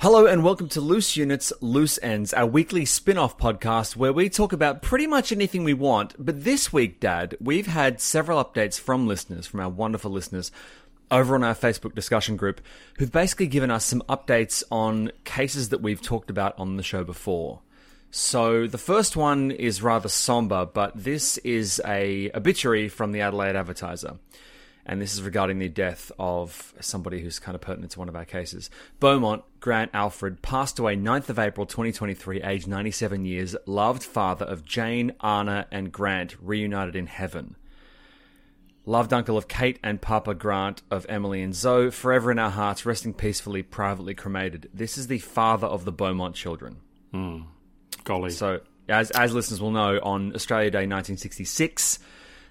Hello and welcome to Loose Units, Loose Ends, our weekly spin off podcast where we talk about pretty much anything we want. But this week, Dad, we've had several updates from listeners, from our wonderful listeners over on our Facebook discussion group, who've basically given us some updates on cases that we've talked about on the show before. So the first one is rather somber, but this is a obituary from the Adelaide Advertiser and this is regarding the death of somebody who's kind of pertinent to one of our cases. Beaumont Grant Alfred passed away 9th of April 2023, aged 97 years, loved father of Jane, Arnna, and Grant, reunited in heaven. Loved uncle of Kate and Papa Grant of Emily and Zoe, forever in our hearts, resting peacefully, privately cremated. This is the father of the Beaumont children. Mm. Golly. So, as, as listeners will know, on Australia Day 1966,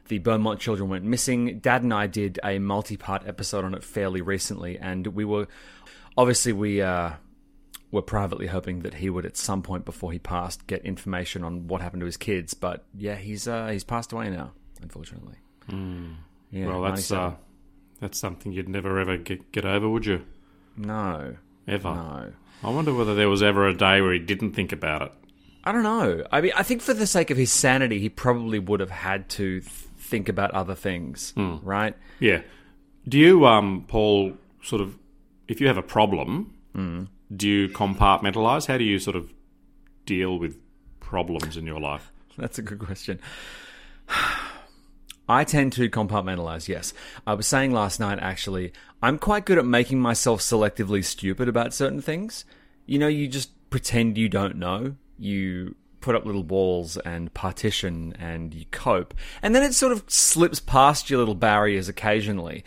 the Beaumont children went missing. Dad and I did a multi-part episode on it fairly recently, and we were obviously we uh, were privately hoping that he would at some point before he passed get information on what happened to his kids. But yeah, he's uh, he's passed away now, unfortunately. Mm. Yeah, well, that's uh, that's something you'd never ever get, get over, would you? No, ever. No. I wonder whether there was ever a day where he didn't think about it. I don't know. I mean, I think for the sake of his sanity, he probably would have had to think about other things, Hmm. right? Yeah. Do you, um, Paul, sort of, if you have a problem, Hmm. do you compartmentalize? How do you sort of deal with problems in your life? That's a good question. I tend to compartmentalize, yes. I was saying last night, actually, I'm quite good at making myself selectively stupid about certain things. You know, you just pretend you don't know. You put up little walls and partition and you cope. And then it sort of slips past your little barriers occasionally.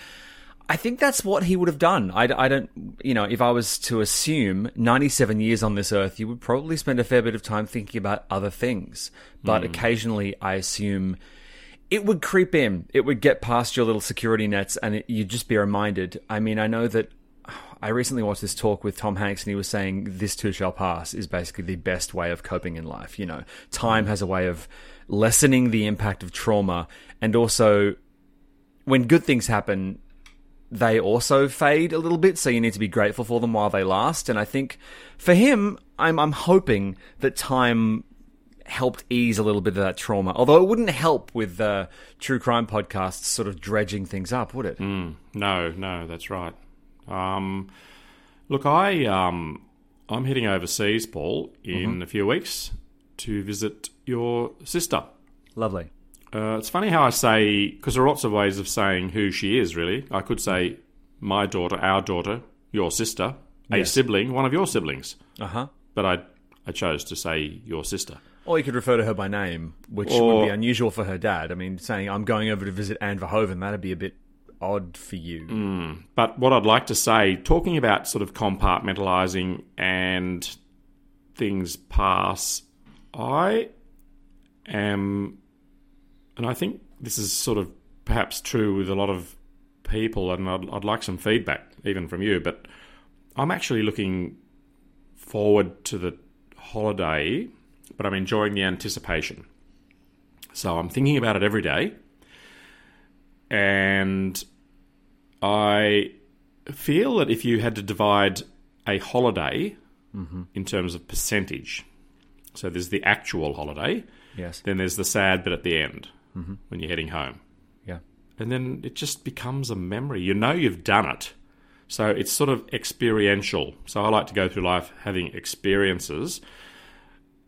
I think that's what he would have done. I, I, don't, you know, if I was to assume 97 years on this earth, you would probably spend a fair bit of time thinking about other things. But hmm. occasionally, I assume it would creep in. It would get past your little security nets, and it, you'd just be reminded. I mean, I know that I recently watched this talk with Tom Hanks, and he was saying this too shall pass is basically the best way of coping in life. You know, time has a way of lessening the impact of trauma, and also when good things happen, they also fade a little bit. So you need to be grateful for them while they last. And I think for him, I'm I'm hoping that time helped ease a little bit of that trauma. Although it wouldn't help with uh, true crime podcasts sort of dredging things up, would it? Mm, no, no, that's right. Um, look, I um, I'm heading overseas, Paul, in Mhm. a few weeks to visit your sister. Lovely. Uh, it's funny how I say because there are lots of ways of saying who she is. Really, I could say my daughter, our daughter, your sister, a Yes. sibling, one of your siblings. Uh huh. But I I chose to say your sister. Or you could refer to her by name, which Or- would be unusual for her dad. I mean, saying I'm going over to visit Anne Verhoeven, that'd be a bit odd for you. Mm. But what I'd like to say, talking about sort of compartmentalizing and things pass, I am, and I think this is sort of perhaps true with a lot of people, and I'd, I'd like some feedback even from you, but I'm actually looking forward to the holiday, but I'm enjoying the anticipation. So I'm thinking about it every day. And I feel that if you had to divide a holiday Mhm. in terms of percentage, so there's the actual holiday, Yes. then there's the sad bit at the end Mhm. when you're heading home. Yeah. And then it just becomes a memory. You know you've done it. So it's sort of experiential. So I like to go through life having experiences.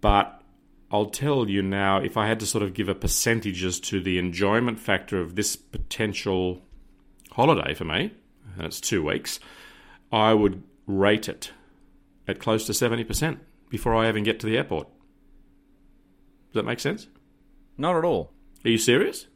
But I'll tell you now, if I had to sort of give a percentage as to the enjoyment factor of this potential holiday for me, and it's two weeks, I would rate it at close to 70% before I even get to the airport. Does that make sense? Not at all. Are you serious?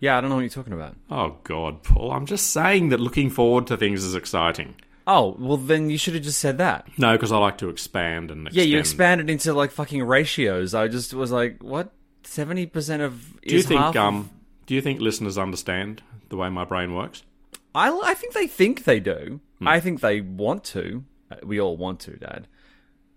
Yeah, I don't know what you're talking about. Oh God, Paul! I'm just saying that looking forward to things is exciting. Oh, well, then you should have just said that. No, because I like to expand and Yeah, you extend. expanded into like fucking ratios. I just was like, what? 70% of. Do you think um do you think listeners understand the way my brain works? I, I think they think they do. Hmm. I think they want to. Uh, We all want to, Dad.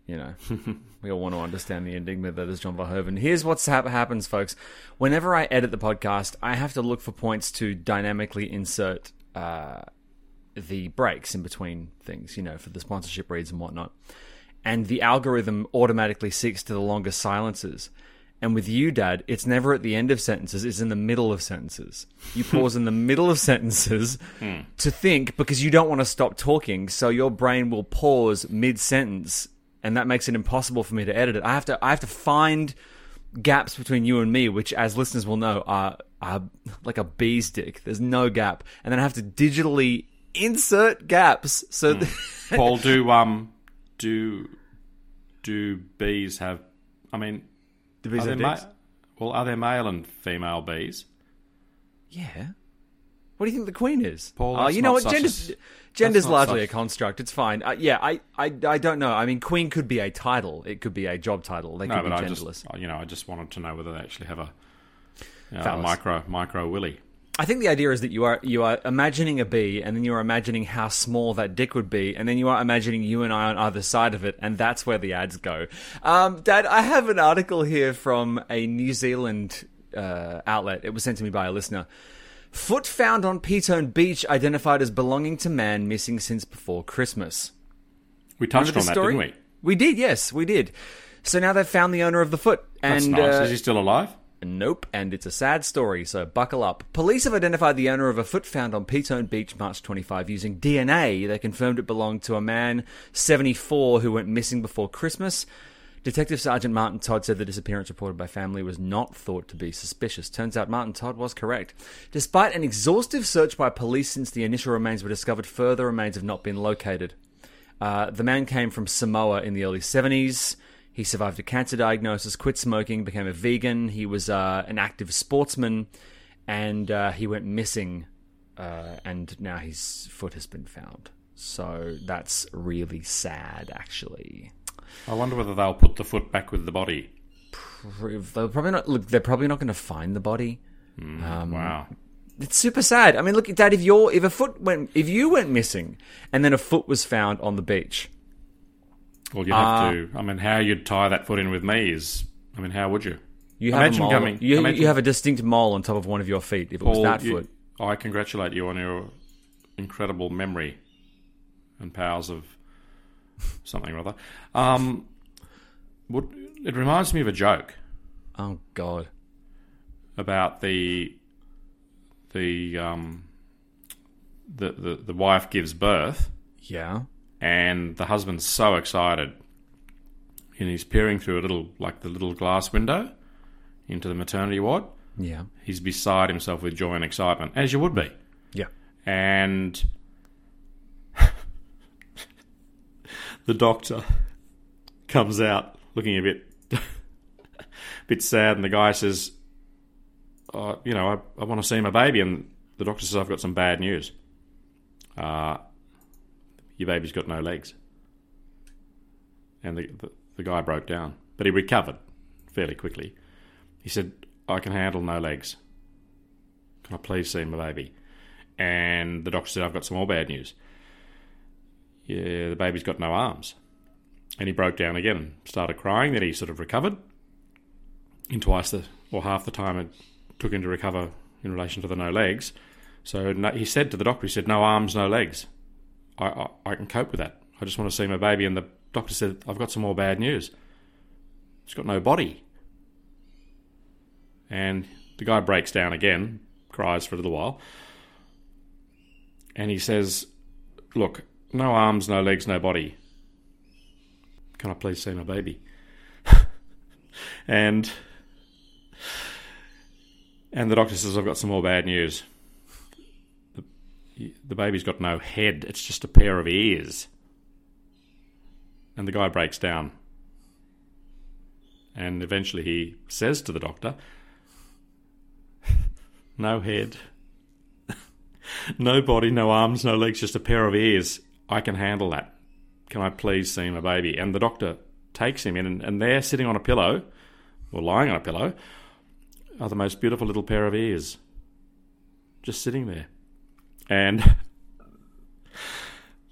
You know, we all want to understand the enigma that is John Verhoeven. Here's what hap- happens, folks. Whenever I edit the podcast, I have to look for points to dynamically insert uh, the breaks in between things, you know, for the sponsorship reads and whatnot. And the algorithm automatically seeks to the longest silences. And with you, Dad, it's never at the end of sentences, it's in the middle of sentences. You pause in the middle of sentences to think because you don't want to stop talking, so your brain will pause mid sentence, and that makes it impossible for me to edit it. I have to I have to find gaps between you and me, which as listeners will know are are like a bee's dick. There's no gap. And then I have to digitally insert gaps so that Paul, do um do do bees have I mean the bees are have there ma- well are there male and female bees? Yeah. What do you think the queen is? Paul, Oh, that's you know what? Gender's, a- gender's largely a construct. It's fine. Uh, yeah, I, I, I don't know. I mean, queen could be a title. It could be a job title. They No, could but I be just genderless. you know, I just wanted to know whether they actually have a, you know, a micro micro willy. I think the idea is that you are you are imagining a bee, and then you are imagining how small that dick would be, and then you are imagining you and I on either side of it, and that's where the ads go. Um, Dad, I have an article here from a New Zealand uh, outlet. It was sent to me by a listener. Foot found on Petone Beach identified as belonging to man missing since before Christmas. We touched on that, story? didn't we? We did, yes, we did. So now they've found the owner of the foot, That's and nice. uh, Is he still alive? Nope, and it's a sad story, so buckle up. Police have identified the owner of a foot found on Petone Beach March 25 using DNA. They confirmed it belonged to a man, 74, who went missing before Christmas. Detective Sergeant Martin Todd said the disappearance reported by family was not thought to be suspicious. Turns out Martin Todd was correct. Despite an exhaustive search by police since the initial remains were discovered, further remains have not been located. Uh, the man came from Samoa in the early 70s. He survived a cancer diagnosis, quit smoking, became a vegan. He was uh, an active sportsman, and uh, he went missing, uh, and now his foot has been found. So that's really sad, actually. I wonder whether they'll put the foot back with the body. They're probably not. Look, they're probably not going to find the body. Um, wow. It's super sad. I mean, look, Dad. If your if a foot went, if you went missing, and then a foot was found on the beach, Well, you'd have uh, to. I mean, how you'd tie that foot in with me is. I mean, how would you? you have Imagine a mole. coming- you, imagine- you have a distinct mole on top of one of your feet. If it was that you- foot, I congratulate you on your incredible memory and powers of something or other. Um, what, it reminds me of a joke oh god. about the the um, the, the the wife gives birth Yeah. And the husband's so excited and he's peering through a little like the little glass window into the maternity ward. Yeah. He's beside himself with joy and excitement, as you would be. Yeah. and the doctor comes out looking a bit bit sad and the guy says oh, you know I, I want to see my baby and the doctor says I've got some bad news uh, your baby's got no legs and the, the, the guy broke down but he recovered fairly quickly he said I can handle no legs can I please see my baby and the doctor said, I've got some more bad news. Yeah, the baby's got no arms. And he broke down again and started crying. Then he sort of recovered in twice the, or half the time it took him to recover in relation to the no legs. So no, he said to the doctor, he said, no arms, no legs. I, I, I can cope with that. I just want to see my baby. And the doctor said, I've got some more bad news. It's got no body. And the guy breaks down again, cries for a little while and he says, "Look, no arms, no legs, no body. Can I please see my baby?" and and the doctor says, "I've got some more bad news. The, baby's got no head; it's just a pair of ears." And the guy breaks down. And eventually he says to the doctor, No head, no body, no arms, no legs, just a pair of ears. I can handle that. Can I please see my baby? And the doctor takes him in, and, and there, sitting on a pillow, or lying on a pillow, are the most beautiful little pair of ears. Just sitting there. And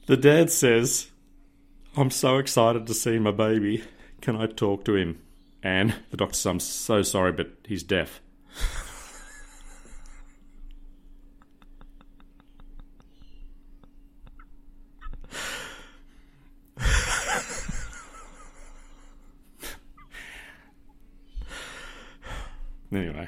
the dad says, I'm so excited to see my baby. Can I talk to him? And the doctor says, I'm so sorry, but he's deaf. anyway.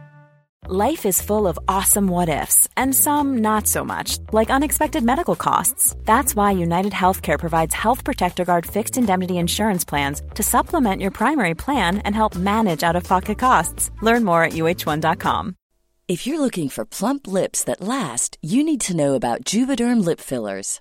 Life is full of awesome what ifs, and some not so much, like unexpected medical costs. That's why United Healthcare provides Health Protector Guard fixed indemnity insurance plans to supplement your primary plan and help manage out of pocket costs. Learn more at uh1.com. If you're looking for plump lips that last, you need to know about Juvederm lip fillers.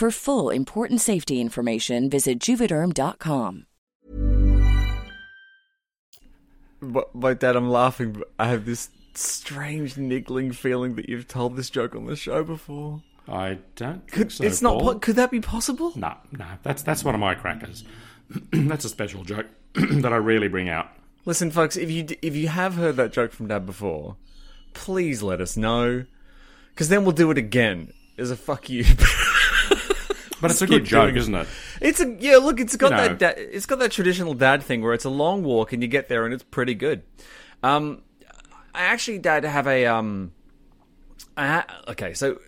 For full important safety information, visit juvederm.com. But, but Dad, I'm laughing. But I have this strange niggling feeling that you've told this joke on the show before. I don't think Could, so. it's not. Paul. po- Could that be possible? No, no, that's that's one of my crackers. that's a special joke that I rarely bring out. Listen, folks, if you if you have heard that joke from Dad before, please let us know, because then we'll do it again as a fuck you. But it's a good joke, doing- isn't it? It's a yeah. Look, it's got You know. that. Da- it's got that traditional dad thing where it's a long walk and you get there and it's pretty good. Um, I actually, Dad, have a um. I ha- okay, so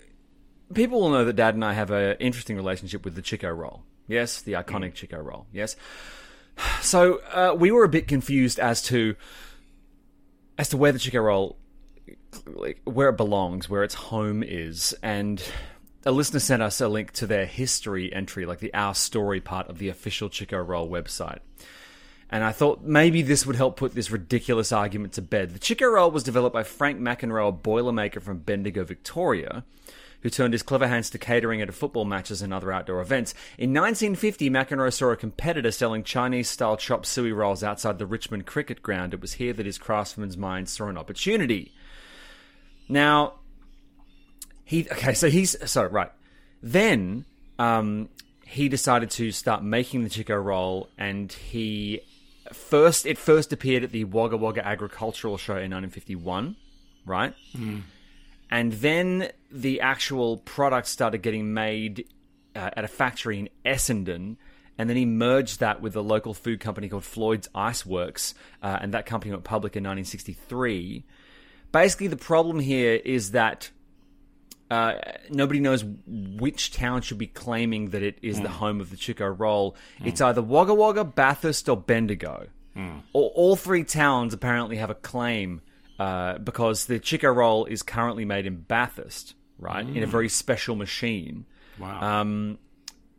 people will know that Dad and I have an interesting relationship with the Chiko roll. Yes, the iconic Chiko roll. Yes. So uh, we were a bit confused as to as to where the Chiko roll like, where it belongs, where its home is, and a listener sent us a link to their history entry, like the Our Story part of the official Chiko Roll website. And I thought maybe this would help put this ridiculous argument to bed. The Chiko Roll was developed by Frank McEncroe, a Boilermaker from Bendigo, Victoria, who turned his clever hands to catering at football matches and other outdoor events. In 1950, McEncroe saw a competitor selling Chinese-style chop suey rolls outside the Richmond cricket ground. It was here that his craftsman's mind saw an opportunity. Now, he okay, so he's so right. Then um, he decided to start making the Chiko roll, and he first it first appeared at the Wagga Wagga Agricultural Show in 1951, right? And then the actual product started getting made uh, at a factory in Essendon. And then he merged that with a local food company called Floyd's Ice Works, uh, and that company went public in 1963. Basically, the problem here is that uh, nobody knows which town should be claiming that it is the home of the Chiko Roll. It's either Wagga Wagga, Bathurst, or Bendigo. All, all three towns apparently have a claim uh, because the Chiko Roll is currently made in Bathurst, right, in a very special machine. Wow. Um,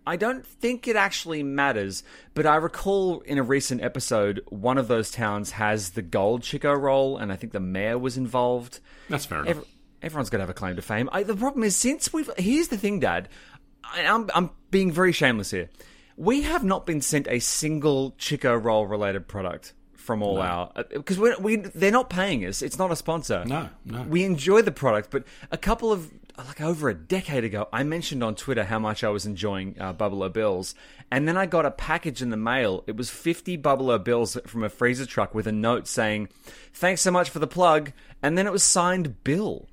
I don't think it actually matters, but I recall in a recent episode, one of those towns has the gold Chiko roll, and I think the mayor was involved. That's fair enough. Every, everyone's going to have a claim to fame. I, the problem is, since we've. Here's the thing, Dad. I, I'm I'm being very shameless here. We have not been sent a single Chiko roll related product from all our because we we they're not paying us. It's not a sponsor. No, no. We enjoy the product, but a couple of like over a decade ago, I mentioned on Twitter how much I was enjoying uh, Buffalo Bills, and then I got a package in the mail. It was fifty Buffalo Bills from a freezer truck with a note saying, "Thanks so much for the plug," and then it was signed Bill.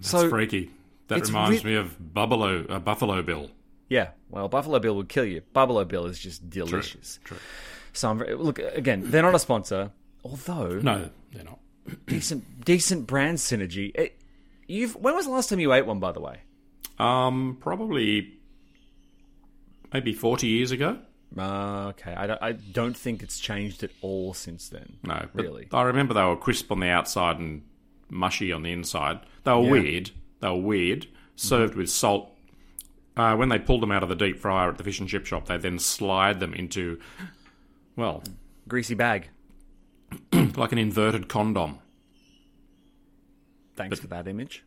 That's so freaky. That reminds re- me of Buffalo, uh, Buffalo Bill. yeah, well, Buffalo Bill would kill you. Buffalo Bill is just delicious. True. So I'm very, look again. They're not a sponsor, although No, they're not. decent decent brand synergy. It, you've when was the last time you ate one? By the way. Um, probably maybe forty years ago. Uh, okay, I don't, I don't think it's changed at all since then. No, really. I remember they were crisp on the outside and mushy on the inside. They were Yeah. weird. They were weird. Served with salt. Uh, when they pulled them out of the deep fryer at the fish and chip shop, they then slide them into, well, Greasy bag. like an inverted condom, Thanks for that image.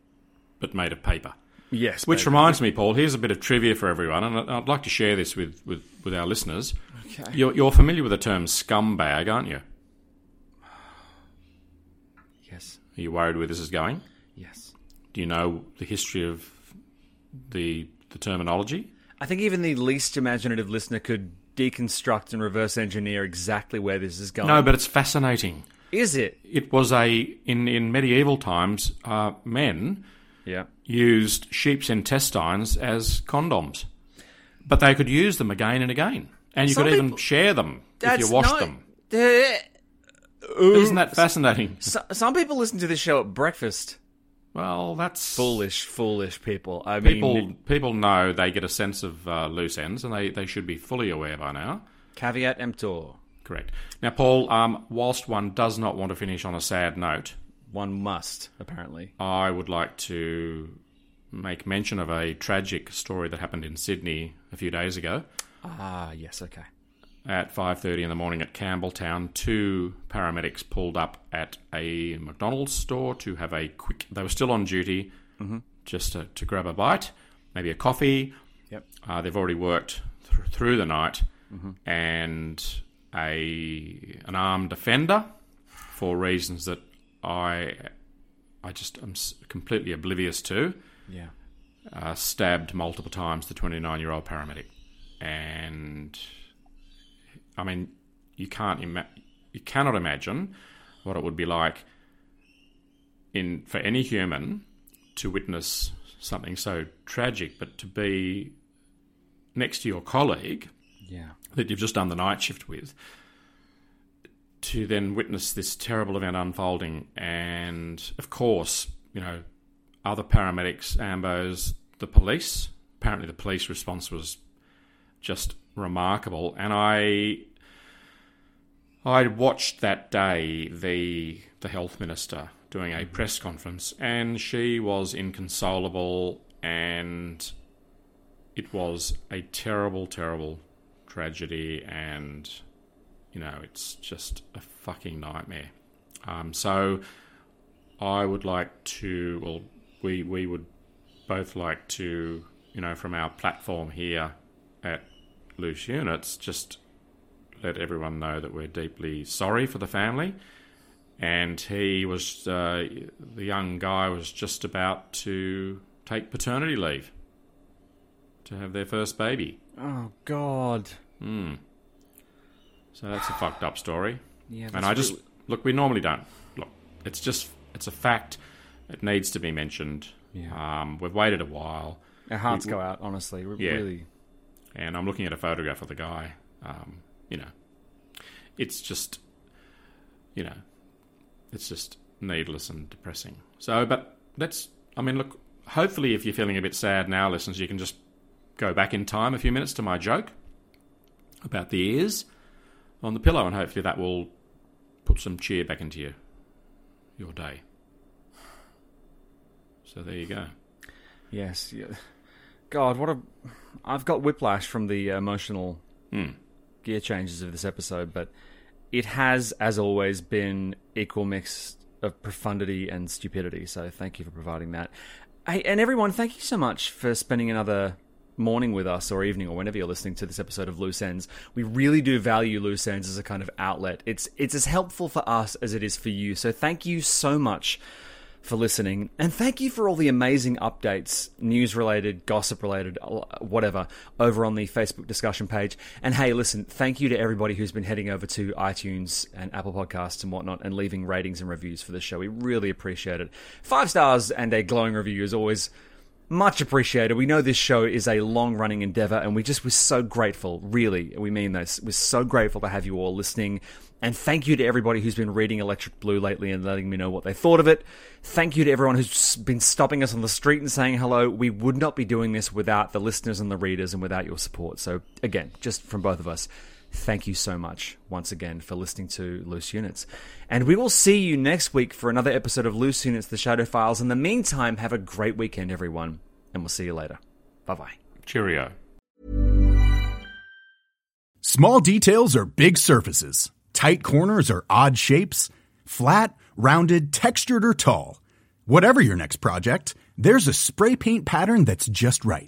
but made of paper. Yes, Which baby. reminds me, Paul. Here's a bit of trivia for everyone, and I'd like to share this with, with, with our listeners. Okay. You're, you're familiar with the term scumbag, aren't you? yes, Are you worried where this is going? yes. Do you know the history of the the terminology? I think even the least imaginative listener could deconstruct and reverse engineer exactly where this is going. No, but it's fascinating. is it? It was a in in medieval times, uh, men Yeah. used sheep's intestines as condoms, but they could use them again and again, and you Some could even people- share them if That's you washed not- them. Uh, Isn't that fascinating? so, some people listen to this show at breakfast. Well, that's Foolish, foolish people. I People mean, people know they get a sense of uh, loose ends, and they, they should be fully aware by now. caveat emptor. Correct. Now, Paul, um, whilst one does not want to finish on a sad note, One must, apparently. I would like to make mention of a tragic story that happened in Sydney a few days ago. Ah, yes, okay. At 5:30 in the morning at Campbelltown, two paramedics pulled up at a McDonald's store to have a quick. They were still on duty, just to, to grab a bite, maybe a coffee. Yep. Uh, they've already worked th- through the night, and a an armed offender, for reasons that I I just am completely oblivious to Yeah. uh, stabbed multiple times the 29 year old paramedic. And I mean, you can't ima- you cannot imagine what it would be like in for any human to witness something so tragic, but to be next to your colleague Yeah. that you've just done the night shift with to then witness this terrible event unfolding and of course you know other paramedics ambos the police apparently the police response was just remarkable. And i i watched that day the the health minister doing a press conference and she was inconsolable and it was a terrible terrible tragedy and you know it's just a fucking nightmare. Um, so i would like to well we we would both like to you know from our platform here at loose units just let everyone know that we're deeply sorry for the family and he was uh, the young guy was just about to take paternity leave to have their first baby Oh, God. Hmm. So that's a fucked up story. Yeah, and I just really- look. We normally don't look. It's just it's a fact. It needs to be mentioned. Yeah. Um, we've waited a while, Our hearts We- go out, honestly. Re- Yeah. Really. And I'm looking at a photograph of the guy. Um, you know, it's just you know, it's just needless and depressing. So, but let's. I mean, look. Hopefully, if you're feeling a bit sad now, listeners, you can just go back in time a few minutes to my joke about the ears on the pillow, and hopefully that will put some cheer back into your your day. So there you go. Yes. Yeah. God, what a. I've got whiplash from the emotional Hmm. gear changes of this episode, but it has, as always, been equal mix of profundity and stupidity. So thank you for providing that. Hey, and everyone, thank you so much for spending another morning with us or evening or whenever you're listening to this episode of Loose Ends. We really do value Loose Ends as a kind of outlet. It's it's as helpful for us as it is for you. So thank you so much for listening. And thank you for all the amazing updates, news related, gossip related, uh, whatever, over on the Facebook discussion page. And hey, listen, thank you to everybody who's been heading over to iTunes and Apple Podcasts and whatnot and leaving ratings and reviews for the show. We really appreciate it. Five stars and a glowing review is always much appreciated. We know this show is a long running endeavor, and we just were so grateful, really, we mean this, we're so grateful to have you all listening. And thank you to everybody who's been reading Electric Blue lately and letting me know what they thought of it. Thank you to everyone who's been stopping us on the street and saying hello. We would not be doing this without the listeners and the readers and without your support. So, again, just from both of us, thank you so much once again for listening to Loose Units. And we will see you next week for another episode of Loose Units The Shadow Files. In the meantime, have a great weekend, everyone, and we'll see you later. Bye bye. Cheerio. Small details are big surfaces Tight corners are odd shapes? Flat, rounded, textured, or tall? Whatever your next project, there's a spray paint pattern that's just right.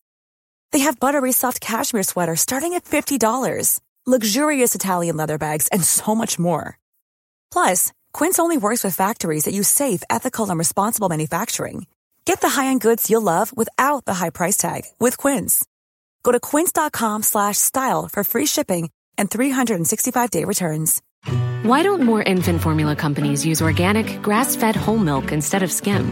They have buttery soft cashmere sweaters starting at $50, luxurious Italian leather bags, and so much more. Plus, Quince only works with factories that use safe, ethical, and responsible manufacturing. Get the high-end goods you'll love without the high price tag with Quince. Go to quince.com/style for free shipping and 365-day returns. Why don't more infant formula companies use organic, grass fed whole milk instead of skim?